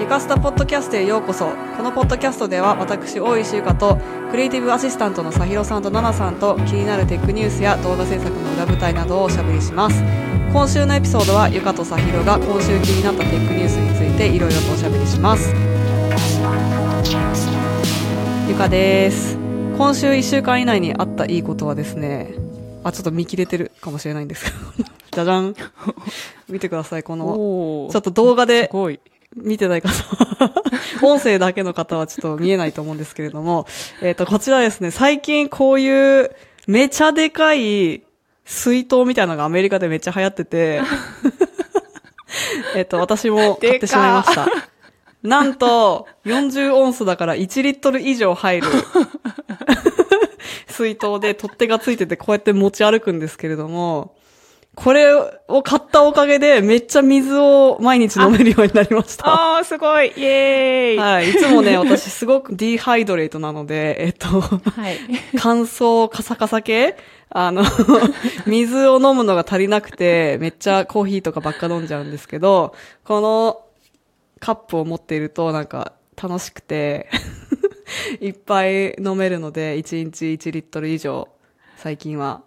ゆかスタポッドキャストへようこそ。このポッドキャストでは私大石ゆかとクリエイティブアシスタントのさひろさんとななさんと気になるテックニュースや動画制作の裏舞台などをおしゃべりします。今週のエピソードはゆかとさひろが今週気になったテックニュースについていろいろとおしゃべりします。ゆかです。今週1週間以内にあったいいことはですねあちょっと見切れてるかもしれないんですけど。じゃじゃん。見てください。この ちょっと動画で。見てない方は 音声だけの方はちょっと見えないと思うんですけれども、えっ、と、こちらですね、最近こういうめちゃでかい水筒みたいなのがアメリカでめっちゃ流行ってて、えっと、私も買ってしまいました。なんと、40オンスだから1リットル以上入る 水筒で取っ手がついててこうやって持ち歩くんですけれども、これを買ったおかげでめっちゃ水を毎日飲めるようになりました。あー、すごいイェーイははい。いつもね、私すごくディハイドレートなので、えっと、い。乾燥カサカサ系？あの、水を飲むのが足りなくて、めっちゃコーヒーとかばっか飲んじゃうんですけど、このカップを持っているとなんか楽しくて、いっぱい飲めるので、1日1リットル以上、最近は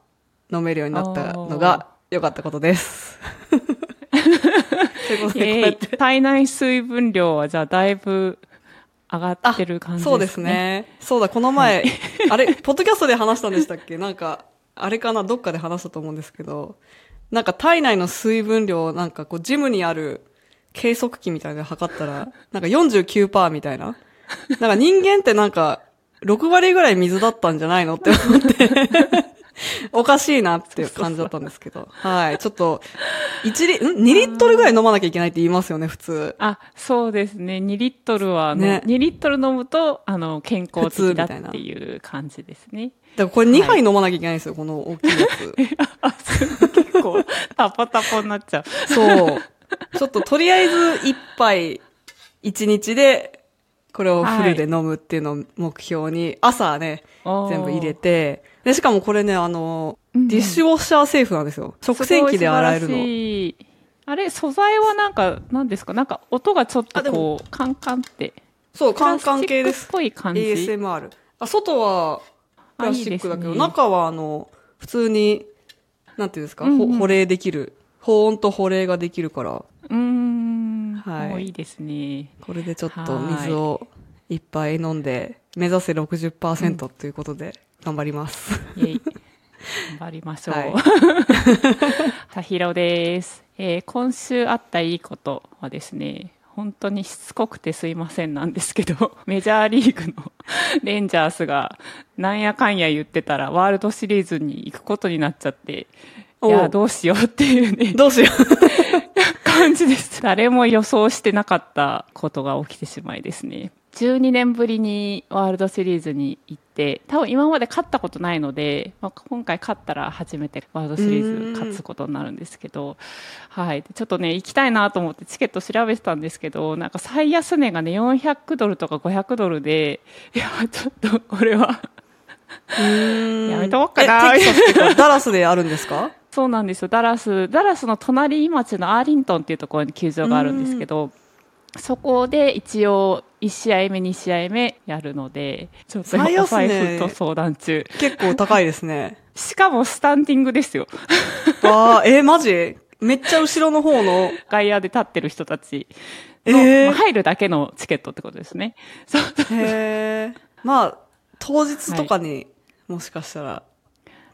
飲めるようになったのが良かったことです。ということで、こうイェー。体内水分量はじゃあだいぶ上がってる感じですね。そうです。ね。そうだ、この前、あれ、ポッドキャストで話したんでしたっけ？なんか、あれかな？どっかで話したと思うんですけど、なんか体内の水分量、なんかこう、ジムにある計測器みたいなので測ったら、なんか49%みたいな。なんか人間ってなんか、6割ぐらい水だったんじゃないのって思って、おかしいなっていう感じだったんですけど。はい。ちょっと、1リ、ん ?2 リットルぐらい飲まなきゃいけないって言いますよね、普通。あ、そうですね。2リットルは、ね2リットル飲むと、あの、健康的だっていう感じですね。だからこれ2杯飲まなきゃいけないんですよ、この大きいやつ。結構、タポタポになっちゃう。そう。ちょっととりあえず一杯一日でこれをフルで飲むっていうのを目標に朝ね、全部入れて、で、しかもこれね、あの、うんうんディッシュウォッシャーセーフなんですよ。食洗機で洗えるの。あれ、素材はなんか、何ですか？なんか音がちょっとこう、カンカンって。そう、カンカン系ですっ。ぽい感じ？ASMR。あ、外はプラスチックだけど、あいいね中はあの、普通に、なんていうんですか、うんうんほ保冷できる。保温と保冷ができるから、うーん。はいもういいですね。これでちょっと水をいっぱい飲んで、目指せ60%ということで頑張ります。イェイ。頑張りましょう。はいたひろです。えー今週あったいいことはですね、本当にしつこくてすいませんなんですけど、メジャーリーグの レンジャースがなんやかんや言ってたらワールドシリーズに行くことになっちゃって、いや、どうしようっていうね、どうしよ感じです。誰も予想してなかったことが起きてしまいですね。12年ぶりにワールドシリーズに行って、多分今まで勝ったことないので、まあ、今回勝ったら初めてワールドシリーズ勝つことになるんですけど、はい。でちょっとね、行きたいなと思ってチケット調べてたんですけど、なんか最安値がね、400ドルとか500ドルで、いや、ちょっとこれは、う。やめとこうかなえ、テキサスってダラスであるんですか？そうなんですよ。ダラス、ダラスの隣町のアーリントンっていうところに球場があるんですけど、そこで一応1試合目、2試合目やるので、ちょっとお財布と相談中。結構高いですね。しかもスタンディングですよ。わあ、え、マジ？めっちゃ後ろの方の、外野で立ってる人たちえの、ーまあ入るだけのチケットってことですね。そうへえ。まあ、当日とかに、もしかしたら、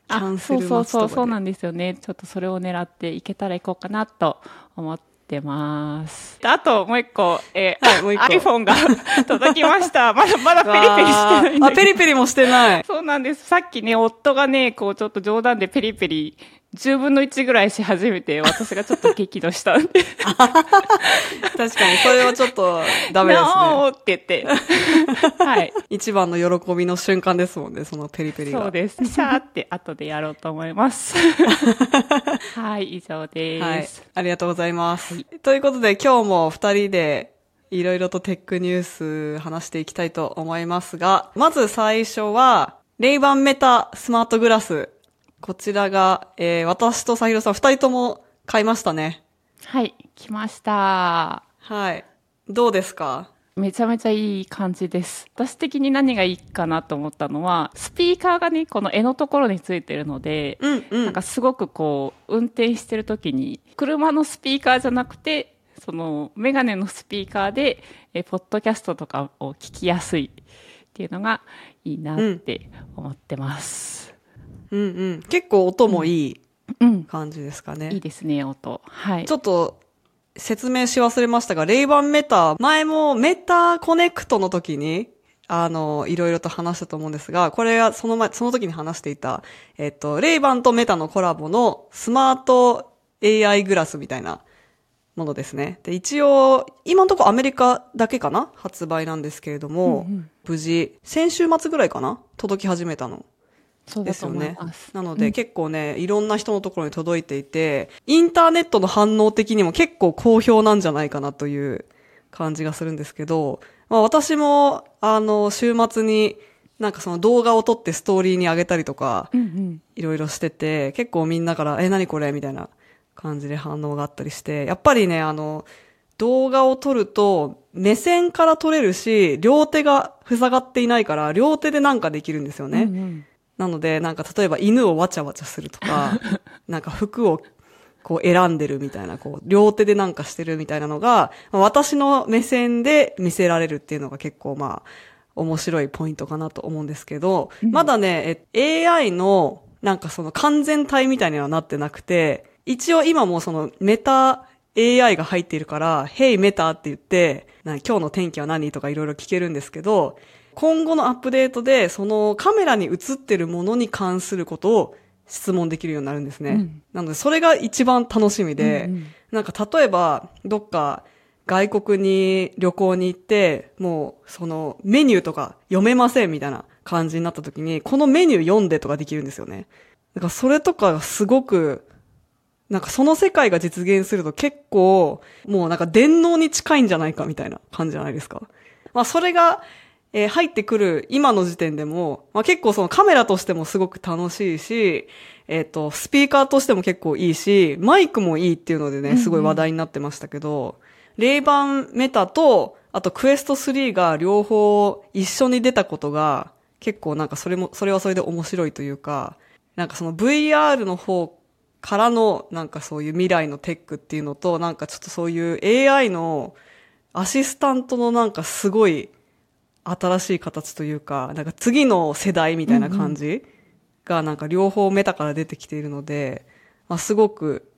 キャンあ、セそうそうそう、そうなんですよね。ちょっとそれを狙っていけたら行こうかなと思ってます。あともう一個、えーはいもう一個 iPhone が 届きました。まだまだペリペリしてないあ、ペリペリもしてない。そうなんです。さっきね、夫がね、こうちょっと冗談でペリペリ、10分の1ぐらいし始めて、私がちょっと激怒したんで、確かに、それはちょっとダメですね。ノーって言って。はい。一番の喜びの瞬間ですもんね、そのペリペリが。そうです。シャーって後でやろうと思います。はい、以上ではいす。。ありがとうございます。ということで、今日も二人で、いろいろとテックニュース話していきたいと思いますが、まず最初は、レイバンメタスマートグラス。こちらが、えー、私とさひろさん二人とも買いましたね。はい、来ました。はい。どうですか？めちゃめちゃいい感じです。私的に何がいいかなと思ったのは、スピーカーがね、この絵のところについてるので、うんうん。なんかすごくこう、運転してる時に、車のスピーカーじゃなくて、その、メガネのスピーカーで、え、ポッドキャストとかを聞きやすいっていうのがいいなって思ってます。うんうん。結構音もいいうん。感じですかね。いいですね、音。はい。ちょっと説明し忘れましたが、レイバンメタ、前もメタコネクトの時に、あの、いろいろと話したと思うんですが、これはその前、その時に話していた、えっと、レイバンとメタのコラボのスマート AI グラスみたいなものですね。で、一応、今のところアメリカだけかな発売なんですけれども、うんうん無事、先週末ぐらいかな届き始めたの。ですよね。なので、うん結構ね、いろんな人のところに届いていて、インターネットの反応的にも結構好評なんじゃないかなという感じがするんですけど、まあ私も、あの、週末になんかその動画を撮ってストーリーに上げたりとか。いろいろしてて、結構みんなから、え、何これ？みたいな感じで反応があったりして、やっぱりね、あの、動画を撮ると、目線から撮れるし、両手が塞がっていないから、両手でなんかできるんですよね。うんうんなので、なんか例えば犬をわちゃわちゃするとか、なんか服をこう選んでるみたいな、こう両手でなんかしてるみたいなのが、まあ私の目線で見せられるっていうのが結構まあ面白いポイントかなと思うんですけど、まだね、え AI のなんかその完全体みたいにはなってなくて、一応今もそのメタ AI が入っているから、Hey メタって言って、な今日の天気は何？とかいろいろ聞けるんですけど、今後のアップデートで、そのカメラに映ってるものに関することを質問できるようになるんですね。うんなので、それが一番楽しみで、うんうんなんか例えば、どっか外国に旅行に行って、もうそのメニューとか読めませんみたいな感じになった時に、このメニュー読んでとかできるんですよね。だからそれとかがすごく、なんかその世界が実現すると結構、もうなんか電脳に近いんじゃないかみたいな感じじゃないですか。まあそれが、えー入ってくる今の時点でも、まあ結構そのカメラとしてもすごく楽しいし、えっ、と、スピーカーとしても結構いいし、マイクもいいっていうのでね、すごい話題になってましたけど、レイバンメタと、あとクエスト3が両方一緒に出たことが、結構なんかそれも、それはそれで面白いというか、なんかその VR の方からのなんかそういう未来のテックっていうのと、なんかちょっとそういう AI のアシスタントのなんかすごい新しい形というか、なんか次の世代みたいな感じがなんか両方メタから出てきているので、まあ、すごく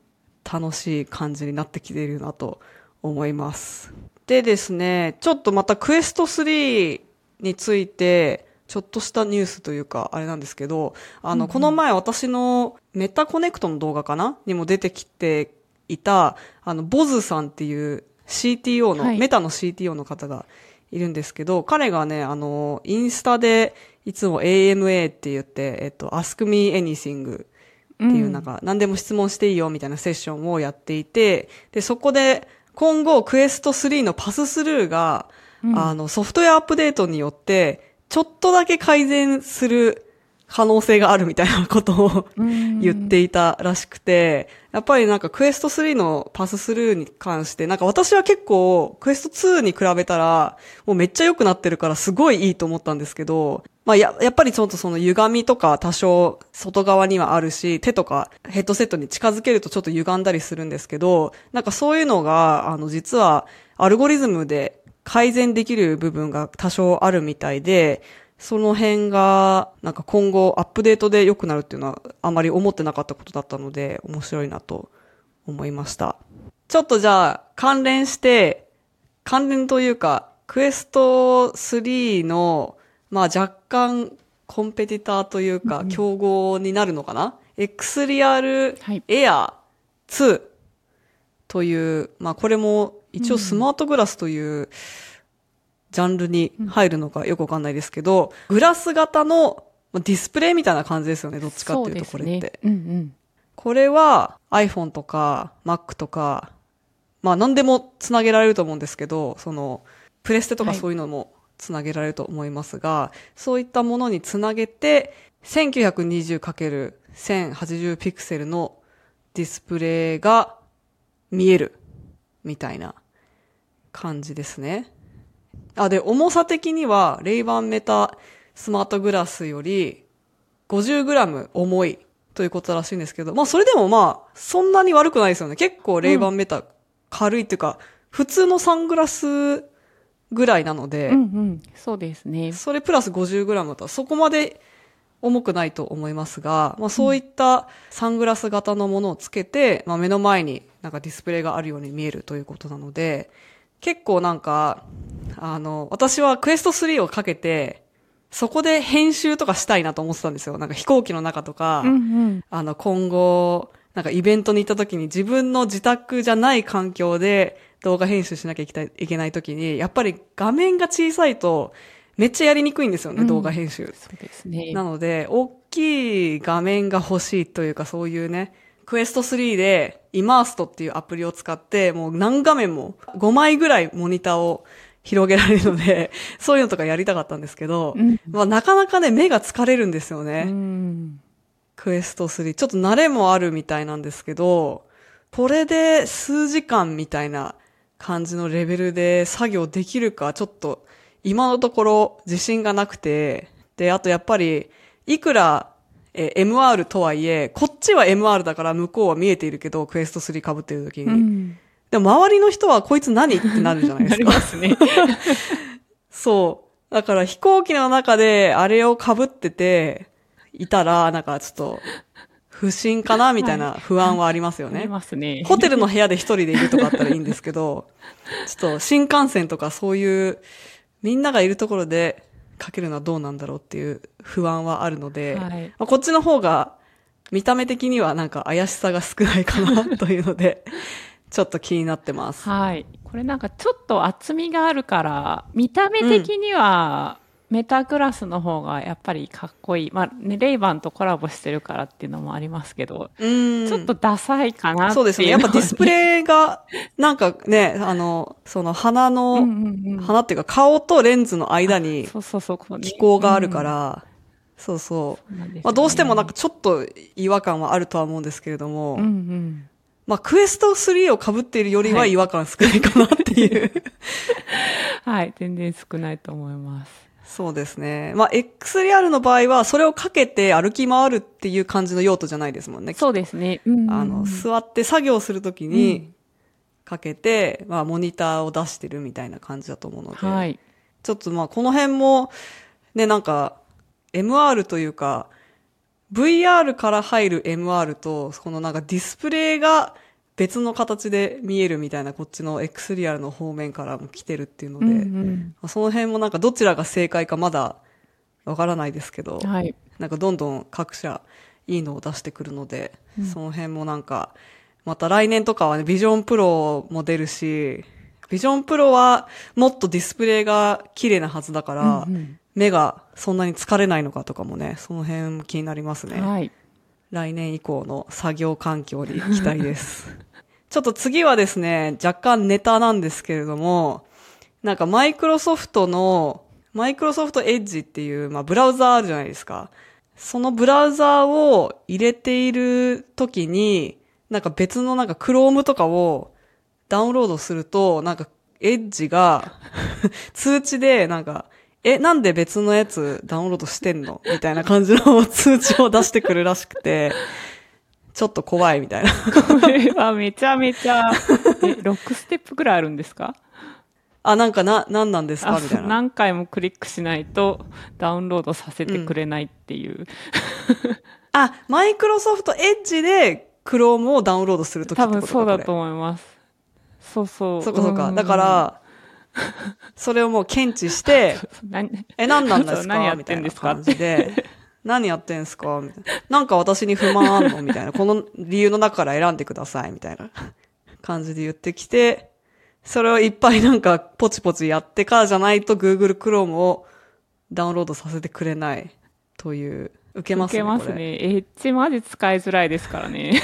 楽しい感じになってきているなと思います。でですね、ちょっとまたクエスト3について、ちょっとしたニュースというか、あれなんですけど、あの、この前私のメタコネクトの動画かな？にも出てきていた、あの、ボズさんっていう CTO の、はい。メタの CTO の方がいるんですけど、彼がね、あの、インスタでいつも AMA って言って、えっと、Ask Me Anything っていうなんか、何でも質問していいよみたいなセッションをやっていて、で、そこで今後クエスト3のパススルーが、あの、ソフトウェアアップデートによって、ちょっとだけ改善する可能性があるみたいなことをうん。言っていたらしくて、やっぱりなんかクエスト3のパススルーに関して、なんか私は結構クエスト2に比べたら、もうめっちゃ良くなってるからすごいいいと思ったんですけど、まあや、やっぱりちょっとその歪みとか多少外側にはあるし、手とかヘッドセットに近づけるとちょっと歪んだりするんですけど、なんかそういうのが、あの実はアルゴリズムで改善できる部分が多少あるみたいで、その辺が、なんか今後アップデートで良くなるっていうのはあまり思ってなかったことだったので、面白いなと思いました。ちょっとじゃあ、関連して、関連というか、クエスト3の、まあ若干コンペティターというか、競合になるのかな ?X リアルはいエア2という、まあこれも一応スマートグラスというジャンルに入るのかよくわかんないですけど、グラス型のまあディスプレイみたいな感じですよね、どっちかっていうとこれって。ねうんうん。これは iPhone とか Mac とか、まあ何でもつなげられると思うんですけど、その、プレステとかはいそういうのもつなげられると思いますが、そういったものにつなげて、1920×1080 ピクセルのディスプレイが見えるみたいな感じですね。あ、で、重さ的には、レイバンメタスマートグラスより 50g 重いということらしいんですけど、まあそれでもまあ、そんなに悪くないですよね。結構レイバンメタ軽いっていうか、普通のサングラスぐらいなので、うんうん。そうですね。それプラス 50g だとそこまで重くないと思いますが、まあそういったサングラス型のものをつけて、まあ目の前になんかディスプレイがあるように見えるということなので、結構なんか、あの、私はクエスト3をかけて、そこで編集とかしたいなと思ってたんですよ。なんか飛行機の中とか、うんうん。あの、今後、なんかイベントに行った時に自分の自宅じゃない環境で動画編集しなきゃいけない時に、やっぱり画面が小さいとめっちゃやりにくいんですよね、うん動画編集。そうですね。なので、大きい画面が欲しいというかそういうね、クエスト3でイマーストっていうアプリを使って、もう何画面も5枚ぐらいモニターを広げられるので、そういうのとかやりたかったんですけど、うんまあなかなかね、目が疲れるんですよね。うん。クエスト3。ちょっと慣れもあるみたいなんですけど、これで数時間みたいな感じのレベルで作業できるか、ちょっと今のところ自信がなくて、で、あとやっぱり、いくら、え、MR とはいえ、こっちは MR だから向こうは見えているけど、クエスト3被ってる時に。うん。でも周りの人はこいつ何ってなるじゃないでなすか。りますね。そう。だから飛行機の中であれを被ってて、いたら、なんかちょっと、不審かなみたいな不安はありますよありね。ますね。ホテルの部屋で一人でいるとかあったらいいんですけど、ちょっと新幹線とかそういう、みんながいるところでかけるのはどうなんだろうっていう不安はあるので、はいまあこっちの方が見た目的にはなんか怪しさが少ないかなというので、ちょっと気になってます。はい。これなんかちょっと厚みがあるから、見た目的には、メタグラスの方がやっぱりかっこいい。まあ、ね、レイバンとコラボしてるからっていうのもありますけど、うーん。ちょっとダサいかなっていうのはそうですね。やっぱディスプレイが、なんかね、あの、その鼻の、うんうんうん鼻っていうか顔とレンズの間にそうそうそう。こうね気候があるから、そうそう。まあ、どうしてもなんかちょっと違和感はあるとは思うんですけれども、うんうん。まあ、クエスト3を被っているよりは違和感少ないかなっていう。はい。全然少ないと思います。そうですね。まあ、XR の場合は、それをかけて歩き回るっていう感じの用途じゃないですもんね。そうですね。うんうんうんあの、座って作業するときに、かけて、まあ、モニターを出してるみたいな感じだと思うので、はい。ちょっとまあ、この辺も、ね、なんか、MR というか、VR から入る MR と、このなんかディスプレイが別の形で見えるみたいな、こっちの X リアルの方面からも来てるっていうので、うんうんまあその辺もなんかどちらが正解かまだわからないですけど、はい。なんかどんどん各社いいのを出してくるので、その辺もなんか、また来年とかはね、ビジョンプロも出るし、ビジョンプロはもっとディスプレイが綺麗なはずだから、うんうん目がそんなに疲れないのかとかもね、その辺も気になりますね。はい。来年以降の作業環境に期待です。ちょっと次はですね、若干ネタなんですけれども、なんかマイクロソフトの、マイクロソフトエッジっていう、まあ、ブラウザーあるじゃないですか。そのブラウザーを入れている時に、なんか別のなんか Chrome とかをダウンロードすると、なんかエッジが通知でなんか、え、なんで別のやつダウンロードしてんの？みたいな感じの通知を出してくるらしくて、ちょっと怖いみたいな。これはめちゃめちゃ、え、6ステップぐらいあるんですか？あ、なんかな、なんなんですか？あみたいな。何回もクリックしないとダウンロードさせてくれないっていう。あ、マイクロソフトエッジで Chrome をダウンロードするとき多分そうだとこ思います。そうそう。れそうかそうか。んだか、ら、それをもう検知して、何？え、何なんです そう何やっか？みたいな感じで。何やってんすか？みたいな。なんか私に不満あんの？みたいな。この理由の中から選んでください。みたいな感じで言ってきて、それをいっぱいなんかポチポチやってからじゃないと Google Chrome をダウンロードさせてくれないという、受けますね。受けます。ね。エッジマジ使いづらいですからね。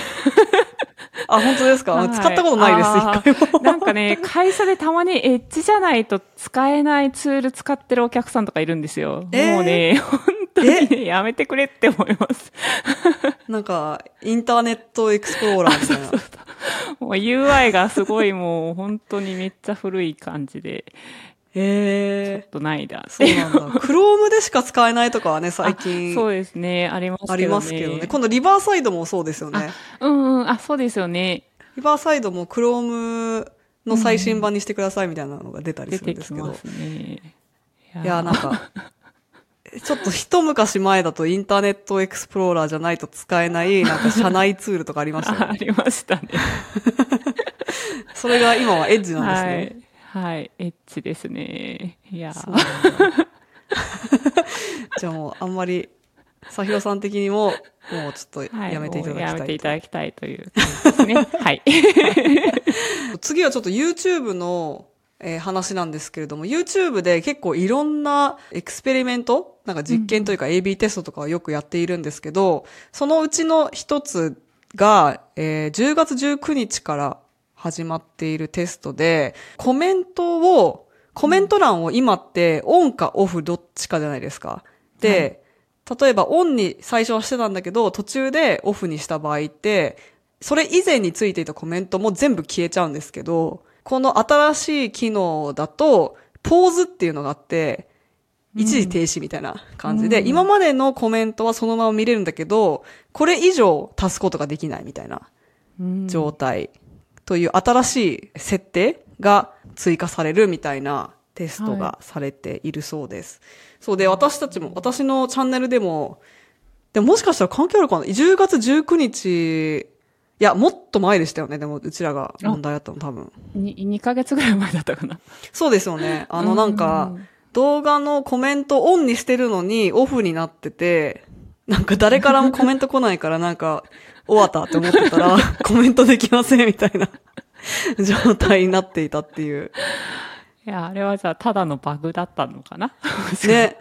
あ、本当ですか、はい使ったことないです、一回も。なんかね、会社でたまにエッジじゃないと使えないツール使ってるお客さんとかいるんですよ。えー？もうね、本当にね、やめてくれって思います。なんか、インターネットエクスプローラーみたいな。もう UI がすごいもう本当にめっちゃ古い感じで、ちょへえっとないだそうなんだ。Chrome でしか使えないとかはね、最あ近そうですね、ありますけどね。ありますけどね。今度リバーサイドもそうですよね。うんうん、あ、そうですよね。リバーサイドも Chrome の最新版にしてくださいみたいなのが出たり出するんですけど。てきますね。いいや、なんか、ちょっと一昔前だとインターネットエクスプローラーじゃないと使えない、なんか社内ツールとかありましたよ あ。りましたね。それが今はエッジなんですはね。い。はい。エッチですね。いやじゃあもうあんまり、さひろさん的にも、もうちょっとはい。やめていただきもうやめたいと。ていただきたいという感じですね。はい。次はちょっと YouTube の、えー話なんですけれども、YouTube で結構いろんなエクスペリメントなんか実験というか AB テストとかをよくやっているんですけど、そのうちの一つが、えー10月19日から始まっているテストで、コメントを、コメント欄を今ってオンかオフどっちかじゃないですか。で、例えばオンに最初はしてたんだけど、途中でオフにした場合って、それ以前についていたコメントも全部消えちゃうんですけど、この新しい機能だと、ポーズっていうのがあって、一時停止みたいな感じで、うん今までのコメントはそのまま見れるんだけど、これ以上足すことができないみたいなうん状態という新しい設定が追加されるみたいなテストがされているそうです。そうで、私たちも、私のチャンネルでも、でももしかしたら関係あるかな ?10 月19日、いや、もっと前でしたよね。でも、うちらが問題あったの多分。に2ヶ月ぐらい前だったかな。そうですよね。あの、なんか、動画のコメントオンにしてるのにオフになってて、なんか誰からもコメント来ないからなんか、終わったって思ってたら、コメントできませんみたいな 状態になっていたっていう。いや、あれはじゃあ、ただのバグだったのかな？ね。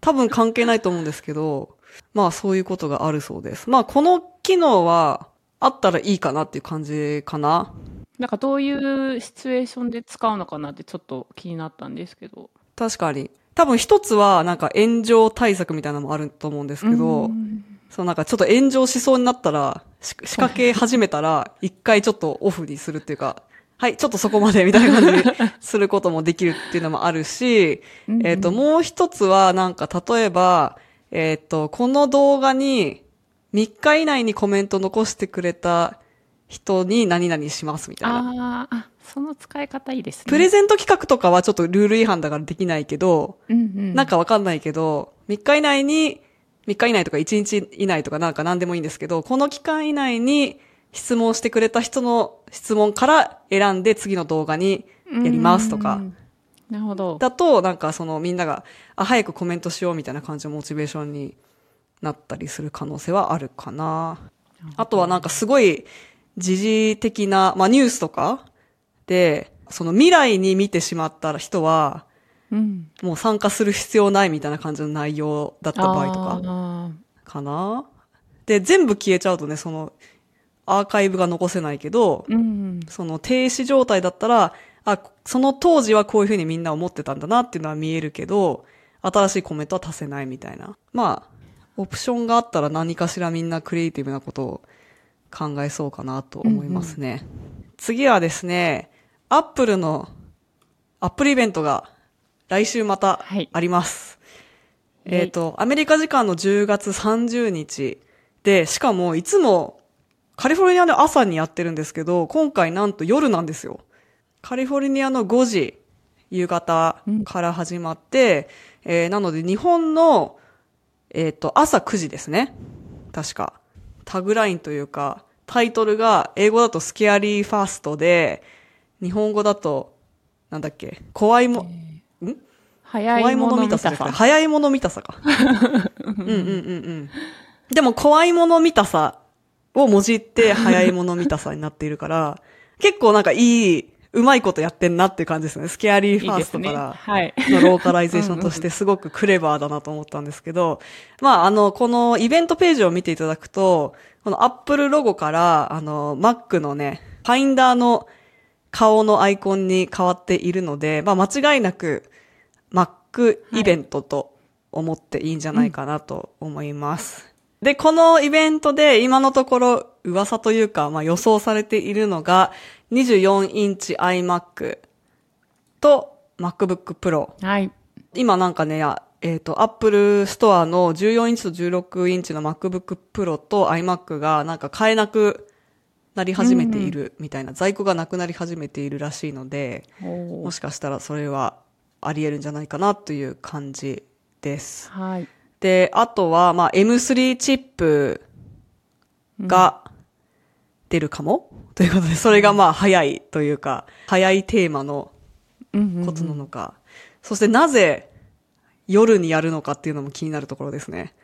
多分関係ないと思うんですけど、まあそういうことがあるそうです。まあこの機能はあったらいいかなっていう感じかな。なんかどういうシチュエーションで使うのかなってちょっと気になったんですけど。確かに。多分一つはなんか炎上対策みたいなのもあると思うんですけど、うんそうなんかちょっと炎上しそうになったら、し仕掛け始めたら、一回ちょっとオフにするっていうか、はい、ちょっとそこまでみたいな感じですることもできるっていうのもあるし、うんえっ、と、もう一つはなんか例えば、えっ、と、この動画に3日以内にコメント残してくれた人に何々しますみたいな。あーあ、その使い方いいですね。プレゼント企画とかはちょっとルール違反だからできないけど、うんうん。なんかわかんないけど、3日以内に、3日以内とか1日以内とかなんか何でもいいんですけど、この期間以内に質問してくれた人の質問から選んで次の動画にやりますとかうん。なるほど。だと、なんかそのみんなが、あ、早くコメントしようみたいな感じのモチベーションになったりする可能性はあるかな。あとはなんかすごい時事的な、まあニュースとかで、その未来に見てしまった人は、うん。もう参加する必要ないみたいな感じの内容だった場合とか、あかなで、全部消えちゃうとね、その、アーカイブが残せないけど、ーうん。その停止状態だったら、あ、その当時はこういうふうにみんな思ってたんだなっていうのは見えるけど、新しいコメントは足せないみたいな。まあ、オプションがあったら何かしらみんなクリエイティブなことを考えそうかなと思いますね。次はですね、アップルのアップルイベントが来週またはいあります。はいえっ、と、アメリカ時間の10月30日で、しかもいつもカリフォルニアの朝にやってるんですけど、今回なんと夜なんですよ。カリフォルニアの5時、夕方から始まって、えーなので日本の、えっ、と、朝9時ですね。確か。タグラインというか、タイトルが英語だと Scary Fast で、日本語だと、なんだっけ、怖いも、ん？早い怖いももの見たさ。早いもの見たさか。うんうんうんうん。でも怖いもの見たさをもじって早いもの見たさになっているから、結構なんかいい、うまいことやってんなっていう感じですね。 Scary Fast から。はい。のローカライゼーションとしてすごくクレバーだなと思ったんですけど、まあ、あの、このイベントページを見ていただくと、このアップルロゴから、あの、Mac のね、ファインダーの顔のアイコンに変わっているので、まあ、間違いなく Mac イベントと思っていいんじゃないかなと思います。で、このイベントで今のところ噂というか、まあ予想されているのが24インチ iMac と MacBook Pro。はい。今なんかね、やえっ、と、Apple Store の14インチと16インチの MacBook Pro と iMac がなんか買えなくなり始めているみたいな、在庫がなくなり始めているらしいので、もしかしたらそれはあり得るんじゃないかなという感じです。はい。で、あとは、まあ、M3 チップが出るかも、ということで、それがまあ、早いというか、早いテーマのうんうんことなのか。そしてなぜ夜にやるのかっていうのも気になるところですね。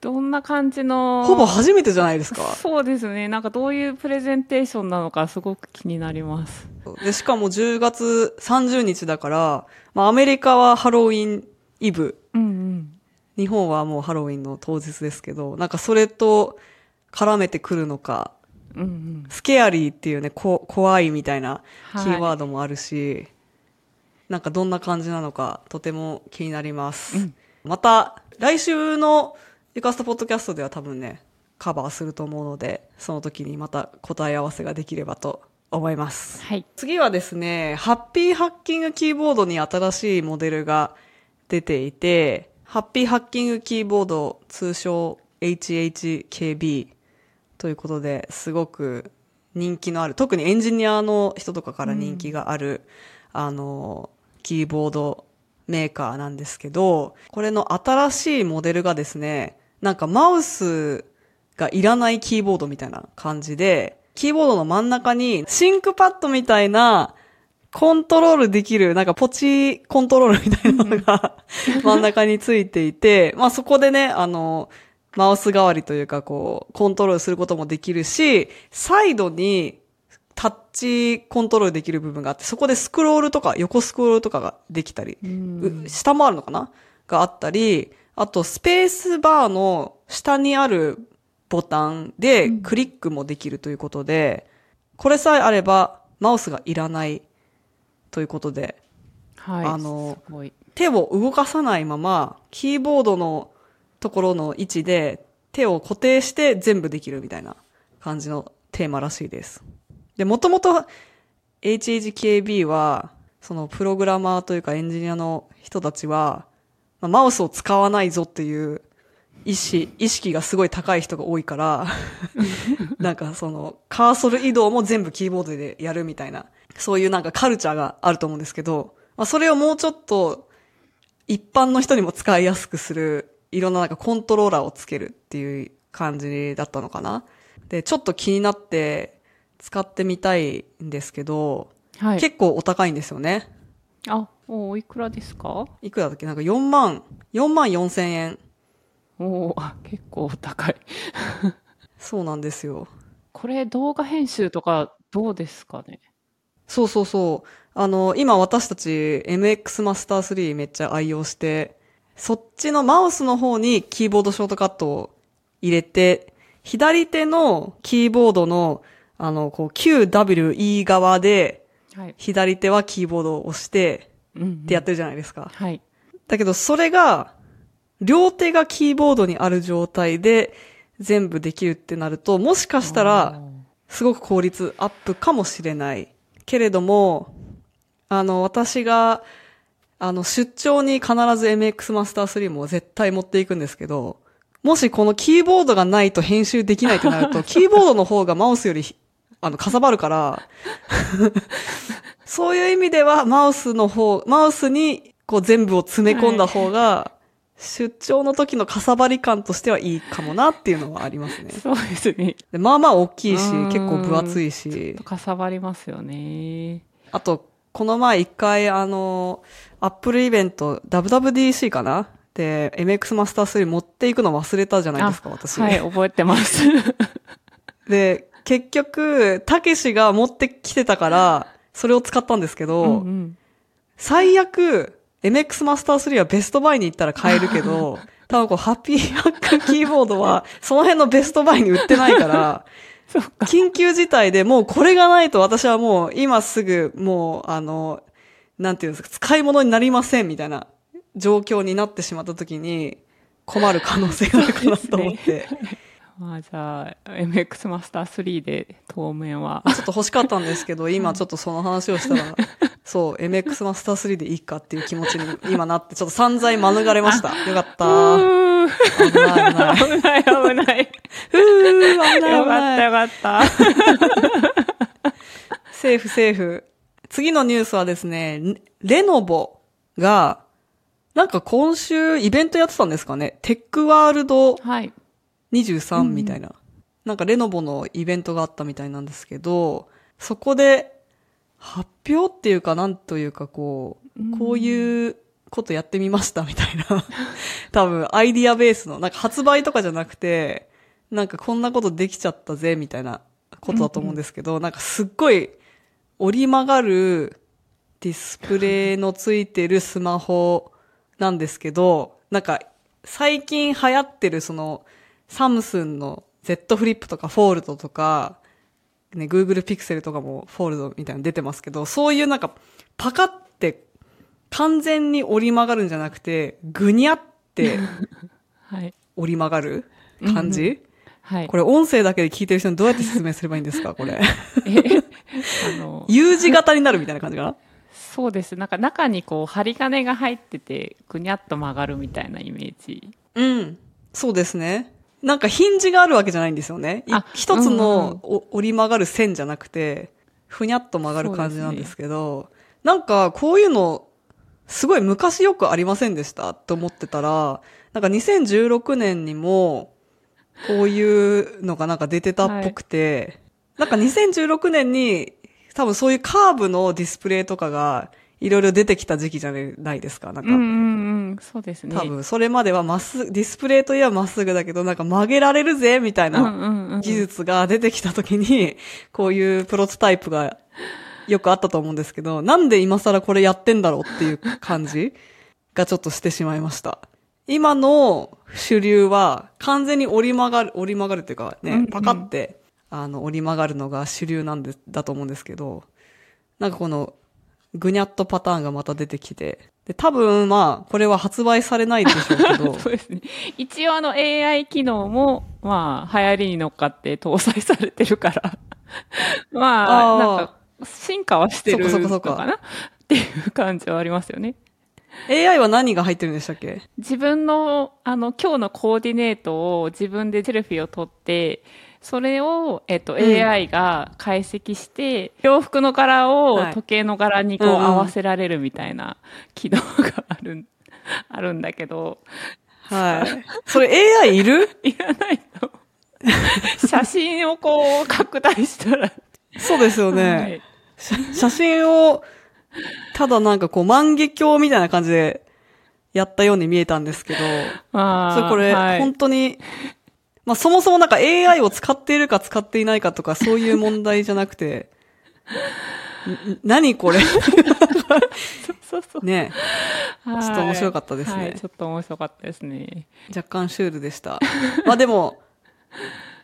どんな感じの？ほぼ初めてじゃないですか。そうですね。なんかどういうプレゼンテーションなのかすごく気になります。で、しかも10月30日だから、まあアメリカはハロウィンイブ、うんうん。日本はもうハロウィンの当日ですけど、なんかそれと絡めてくるのか、うんうん。スケアリーっていうね、こ怖いみたいなキはいーワードもあるし、なんかどんな感じなのかとても気になります。うんまた、来週のゆかストポッドキャストでは多分ね、カバーすると思うので、その時にまた答え合わせができればと思います。はい。次はですね、ハッピーハッキングキーボードに新しいモデルが出ていて、ハッピーハッキングキーボード通称 HHKB ということで、すごく人気のある、特にエンジニアの人とかから人気がある、あの、キーボードメーカーなんですけど、これの新しいモデルがですね、なんかマウスがいらないキーボードみたいな感じで、キーボードの真ん中にシンクパッドみたいなコントロールできる、なんかポチコントロールみたいなのが 真ん中についていて、まあそこでね、あの、マウス代わりというかこう、コントロールすることもできるし、サイドにタッチコントロールできる部分があって、そこでスクロールとか横スクロールとかができたり、うんう下もあるのかな？があったり、あとスペースバーの下にあるボタンでクリックもできるということで、これさえあればマウスがいらないということで、はい。あの。手を動かさないまま、キーボードのところの位置で手を固定して全部できるみたいな感じのテーマらしいです。で、もともと HHKB は、そのプログラマーというかエンジニアの人たちは、まあマウスを使わないぞっていう意識、意識がすごい高い人が多いから、なんかそのカーソル移動も全部キーボードでやるみたいな、そういうなんかカルチャーがあると思うんですけど、まあそれをもうちょっと一般の人にも使いやすくする、いろんななんかコントローラーをつけるっていう感じだったのかな。で、ちょっと気になって使ってみたいんですけど、はい。結構お高いんですよね。あ、おおいくらですか？いくらだっけ？なんか4万、4万4千円。おおあ結構高い。そうなんですよ。これ動画編集とかどうですかね？そうそうそう。あの、今私たち MX マスター3めっちゃ愛用して、そっちのマウスの方にキーボードショートカットを入れて、左手のキーボードの、あの、こう QWE 側で、はい。左手はキーボードを押して、ってやってるじゃないですか。はい。だけど、それが、両手がキーボードにある状態で全部できるってなると、もしかしたら、すごく効率アップかもしれない。けれども、あの、私が、あの、出張に必ず MX マスター3も絶対持っていくんですけど、もしこのキーボードがないと編集できないとなると、キーボードの方がマウスより、あの、かさばるから、そういう意味では、マウスの方、マウスに、こう全部を詰め込んだ方が、出張の時のかさばり感としてはいいかもなっていうのはありますね。そうですね。でまあまあ大きいし結構分厚いし、かさばりますよね。あと、この前一回あの、アップルイベント、WWDC かな？で、MX マスター3持っていくの忘れたじゃないですか、あ私。はい、覚えてます。で、結局、たけしが持ってきてたから、それを使ったんですけど、うんうん最悪、MX マスター3はベストバイに行ったら買えるけど、多分こう、ハッピーハックキーボードは、その辺のベストバイに売ってないから、緊急事態でもうこれがないと私はもう今すぐもう、あの、なんていうんですか、使い物になりませんみたいな状況になってしまった時に困る可能性があるかなと思って。まあじゃあ MX マスター3で当面はちょっと欲しかったんですけど、今ちょっとその話をしたら、そう、MX マスター3でいいかっていう気持ちに今なって、ちょっと散財免れました。よかった。危ない危ない。危ない危ない。危ない危よかったない。よかった。セーフセーフ。次のニュースはですね、レ Lenovo が、なんか今週イベントやってたんですかね？ Tech World はい。23みたいな、なんか Lenovo のイベントがあったみたいなんですけど、そこで発表っていうかなんというかこう、こういうことやってみましたみたいな、多分アイディアベースの、なんか発売とかじゃなくて、なんかこんなことできちゃったぜみたいなことだと思うんですけど、なんかすっごい折り曲がるディスプレイのついてるスマホなんですけど、なんか最近流行ってるそのサムスンの Z Flip とか Fold とか、ね、Google Pixel とかも Fold みたいなの出てますけど、そういうなんかパカって完全に折り曲がるんじゃなくて、ぐにゃって はい。折り曲がる感じ、はい。これ音声だけで聞いてる人にどうやって説明すればいいんですか？これ。えあの、U 字型になるみたいな感じかな？そうです。なんか中にこう針金が入ってて、ぐにゃっと曲がるみたいなイメージ。うん。そうですね。なんかヒンジがあるわけじゃないんですよね。一つうんうんのお折り曲がる線じゃなくて、ふにゃっと曲がる感じなんですけど、なんかこういうの、すごい昔よくありませんでした？と思ってたら、なんか2016年にも、こういうのがなんか出てたっぽくて、なんか2016年に多分そういうカーブのディスプレイとかがいろいろ出てきた時期じゃないですか。なんかうんうんうん。そうですね。多分それまではまっすぐ、ディスプレイといえばまっすぐだけど、なんか曲げられるぜ、みたいうんな。技術が出てきた時に、こういうプロトタイプがよくあったと思うんですけど、なんで今更これやってんだろうっていう感じがちょっとしてしまいました。今の主流は完全に折り曲がる、折り曲がるっていうかねパカって、あの、折り曲がるのが主流なんで、だと思うんですけど、なんかこの、ぐにゃっとパターンがまた出てきて、で、多分まあ、これは発売されないでしょうけど、そうですね。一応あの AI 機能も、まあ、流行りに乗っかって搭載されてるから。まあ、あーなんか、進化はしてるそのかなっていう感じはありますよね。AI は何が入ってるんでしたっけ？自分の、あの、今日のコーディネートを自分でセルフィーを撮って、それを、えっと、ん。AI が解析して、洋服の柄をはい。時計の柄にこううんうん。合わせられるみたいな機能があるん、あるんだけど、はい。それ AI いる？いらないと。写真をこう拡大したら、そうですよね。はい。写 写真を、ただなんかこう万華鏡みたいな感じでやったように見えたんですけど、まあ、それこれ、はい本当に、まあそもそもなんか AI を使っているか使っていないかとかそういう問題じゃなくて、ん何これ？そうそう。ねはいちょっと面白かったですねはい、ちょっと面白かったですね。若干シュールでした。まあでも、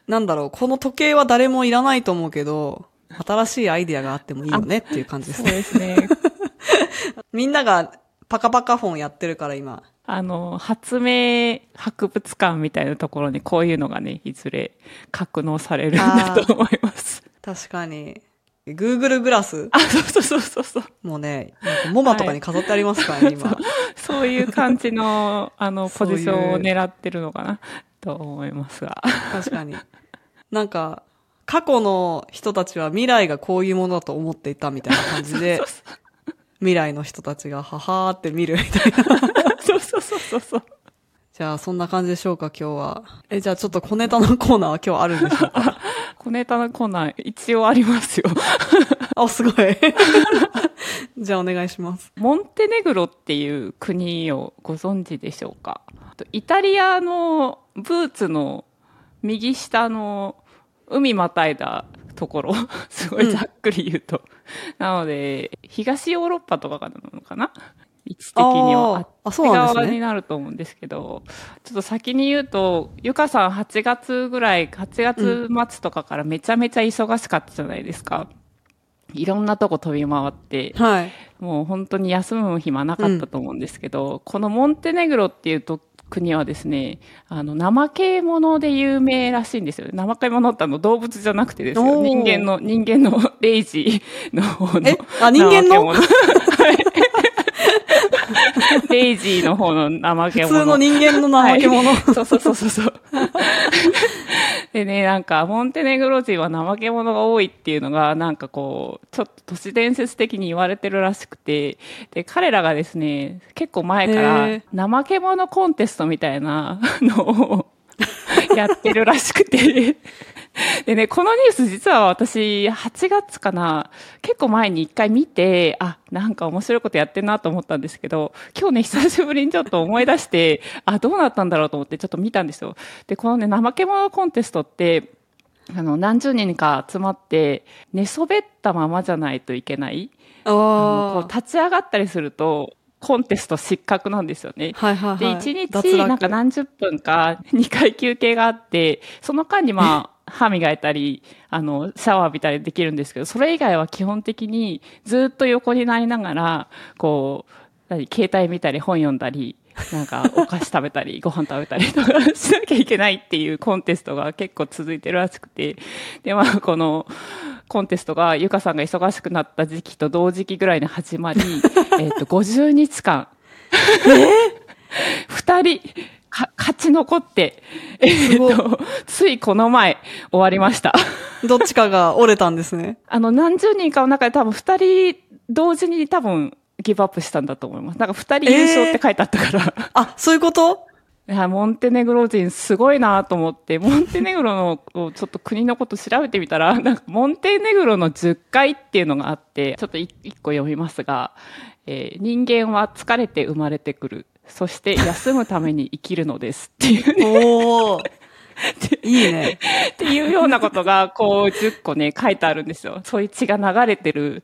なんだろう、この時計は誰もいらないと思うけど、新しいアイディアがあってもいいよねっていう感じですそうね。ですね。みんながパカパカフォンやってるから今。あの、発明博物館みたいなところにこういうのがね、いずれ格納されるんだと思います。確かに。Google グラスあ、そうそうそうそう。もうね、なんかモマとかに飾ってありますから ね、今。そういう感じの、あの、ポジションを狙ってるのかな、と思いますが。確かに。なんか、過去の人たちは未来がこういうものだと思っていたみたいな感じで、未来の人たちがははーって見るみたいな。そうそうそうそうそう。じゃあ、そんな感じでしょうか、今日は。え、じゃあちょっと小ネタのコーナーは今日あるんでしょうか？小ネタのコーナー、一応ありますよ。あ、すごい。じゃあお願いします。モンテネグロっていう国をご存知でしょうか？イタリアのブーツの右下の海またいだところ、すごいざっくり言うと。なので、東ヨーロッパとかなのかな？位置的には。あっち側になると思うんですけど、ちょっと先に言うと、ゆかさん8月ぐらい、8月末とかからめちゃめちゃ忙しかったじゃないですか。いろんなとこ飛び回って、はい。もう本当に休む暇なかったと思うんですけど、このモンテネグロっていうと国はですね、あの、怠け者で有名らしいんですよ。怠け者ってあの動物じゃなくてですよ。人間の、人間のレイジーの方の。え？あ人間の？はい レイジーの方の怠け者。普通の人間の怠け者。そうそうそうそうそう。でね、なんか、モンテネグロ人は怠け者が多いっていうのが、なんかこう、ちょっと都市伝説的に言われてるらしくて、で、彼らがですね、結構前からへ、怠け者コンテストみたいなのを やってるらしくて、でね、このニュース実は私、8月かな、結構前に一回見て、あ、なんか面白いことやってんなと思ったんですけど、今日ね、久しぶりにちょっと思い出して、あ、どうなったんだろうと思ってちょっと見たんですよ。で、このね、怠け者コンテストって、あの、何十人か集まって、寝そべったままじゃないといけない。あのこあう立ち上がったりすると、コンテスト失格なんですよね。あ。はいはいはい。で、1脱落日なんか何十分か 2回休憩があって、その間にまあ、歯磨いたり、あの、シャワー浴びたりできるんですけど、それ以外は基本的にずっと横になりながら、こう、何、携帯見たり本読んだり、なんかお菓子食べたり、ご飯食べたりとかしなきゃいけないっていうコンテストが結構続いてるらしくて、で、まあ、この、コンテストが、ゆかさんが忙しくなった時期と同時期ぐらいに始まり、えっと、50日間、二人、か、勝ち残って、えっと、ついこの前、終わりました。どっちかが折れたんですね。あの、何十人かの中で多分二人、同時に多分、ギブアップしたんだと思います。なんか二人優勝って書いてあったから。あ、そういうこと？いや、モンテネグロ人すごいなと思って、モンテネグロのちょっと国のこと調べてみたら、なんかモンテネグロの10回っていうのがあって、ちょっと一一個読みますが、えー人間は疲れて生まれてくる。そして休むために生きるのですっていうね、おー。いいね。っていうようなことが、こう10個ね、書いてあるんですよ。そういう血が流れてる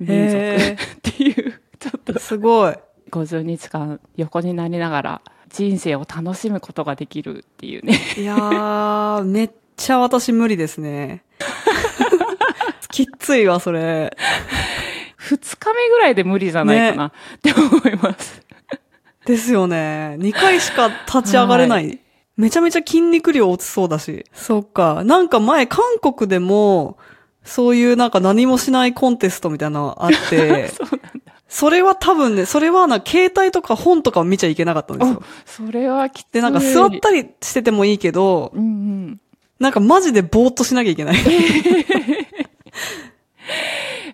民族へ っていう、ちょっとすごい。50日間横になりながら人生を楽しむことができるっていうね。いやー、めっちゃ私無理ですね。きっついわ、それ。二日目ぐらいで無理じゃないかなって思います。ですよね。2回しか立ち上がれない。めちゃめちゃ筋肉量落ちそうだし。そっか。なんか前、韓国でも、そういうなんか何もしないコンテストみたいなのあって、それは多分ね、それはな、携帯とか本とかを見ちゃいけなかったんですよ。それはきつい。で、なんか座ったりしててもいいけど、うんうん。なんかマジでぼーっとしなきゃいけない。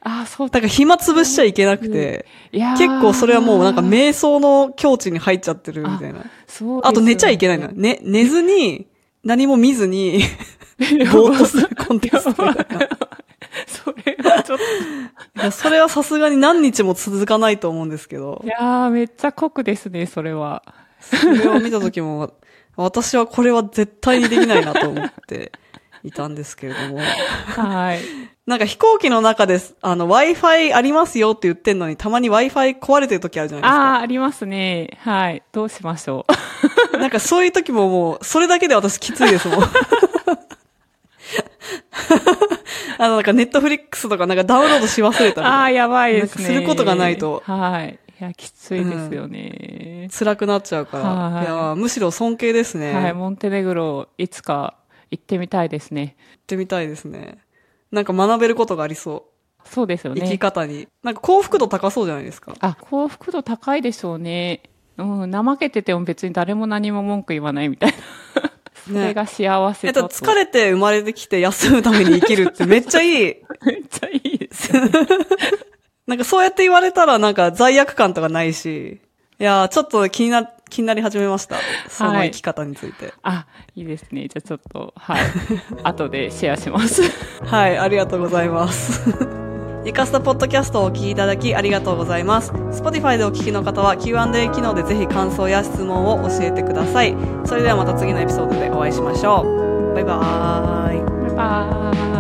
あ、そうだから暇つぶしちゃいけなくて、結構それはもうなんか瞑想の境地に入っちゃってるみたいな。そうあと寝ちゃいけないの。ね、寝ずに、何も見ずに、ぼーっとするコンテストみたいな。い それはちょっと。や、それはさすがに何日も続かないと思うんですけどい、やー、めっちゃ酷ですね、それは。それを見た時も、私はこれは絶対にできないなと思っていたんですけれども。はい。なんか飛行機の中で、あの、Wi-Fi ありますよって言ってんのに、たまに Wi-Fi 壊れてる時あるじゃないですか。ああ、ありますね。はい。どうしましょう。なんかそういう時ももう、それだけで私きついですもん。あの、なんかネットフリックスとかなんかダウンロードし忘れたみたいなああ、やばいですね。することがないとはい。いや、きついですよね。辛くなっちゃうから。はいい、や、むしろ尊敬ですね。はい。行っモンテネグロ、いつか行ってみたいですね。てみたいですね。なんか学べることがありそそうですよう。生きね。方に。なんか幸福度高そうじゃないですか。あ、幸福度高いでしょうね。うん、怠けてても別に誰も何も文句言わないみたいな。それが幸せえっと、だと。疲れて生まれてきて休むために生きるってめっちゃいい。めっちゃいいですよね。なんかそうやって言われたらなんか罪悪感とかないし。いやー、ちょっと気にな、気になり始めました。その生き方について。あ、いいですね。じゃあちょっと、はい。後でシェアします。はい、ありがとうございます。ゆかすとポッドキャストをお聞きいただきありがとうございます。Spotify でお聞きの方は Q&A 機能でぜひ感想や質問を教えてください。それではまた次のエピソードでお会いしましょう。バイバーイ。バイバーイ。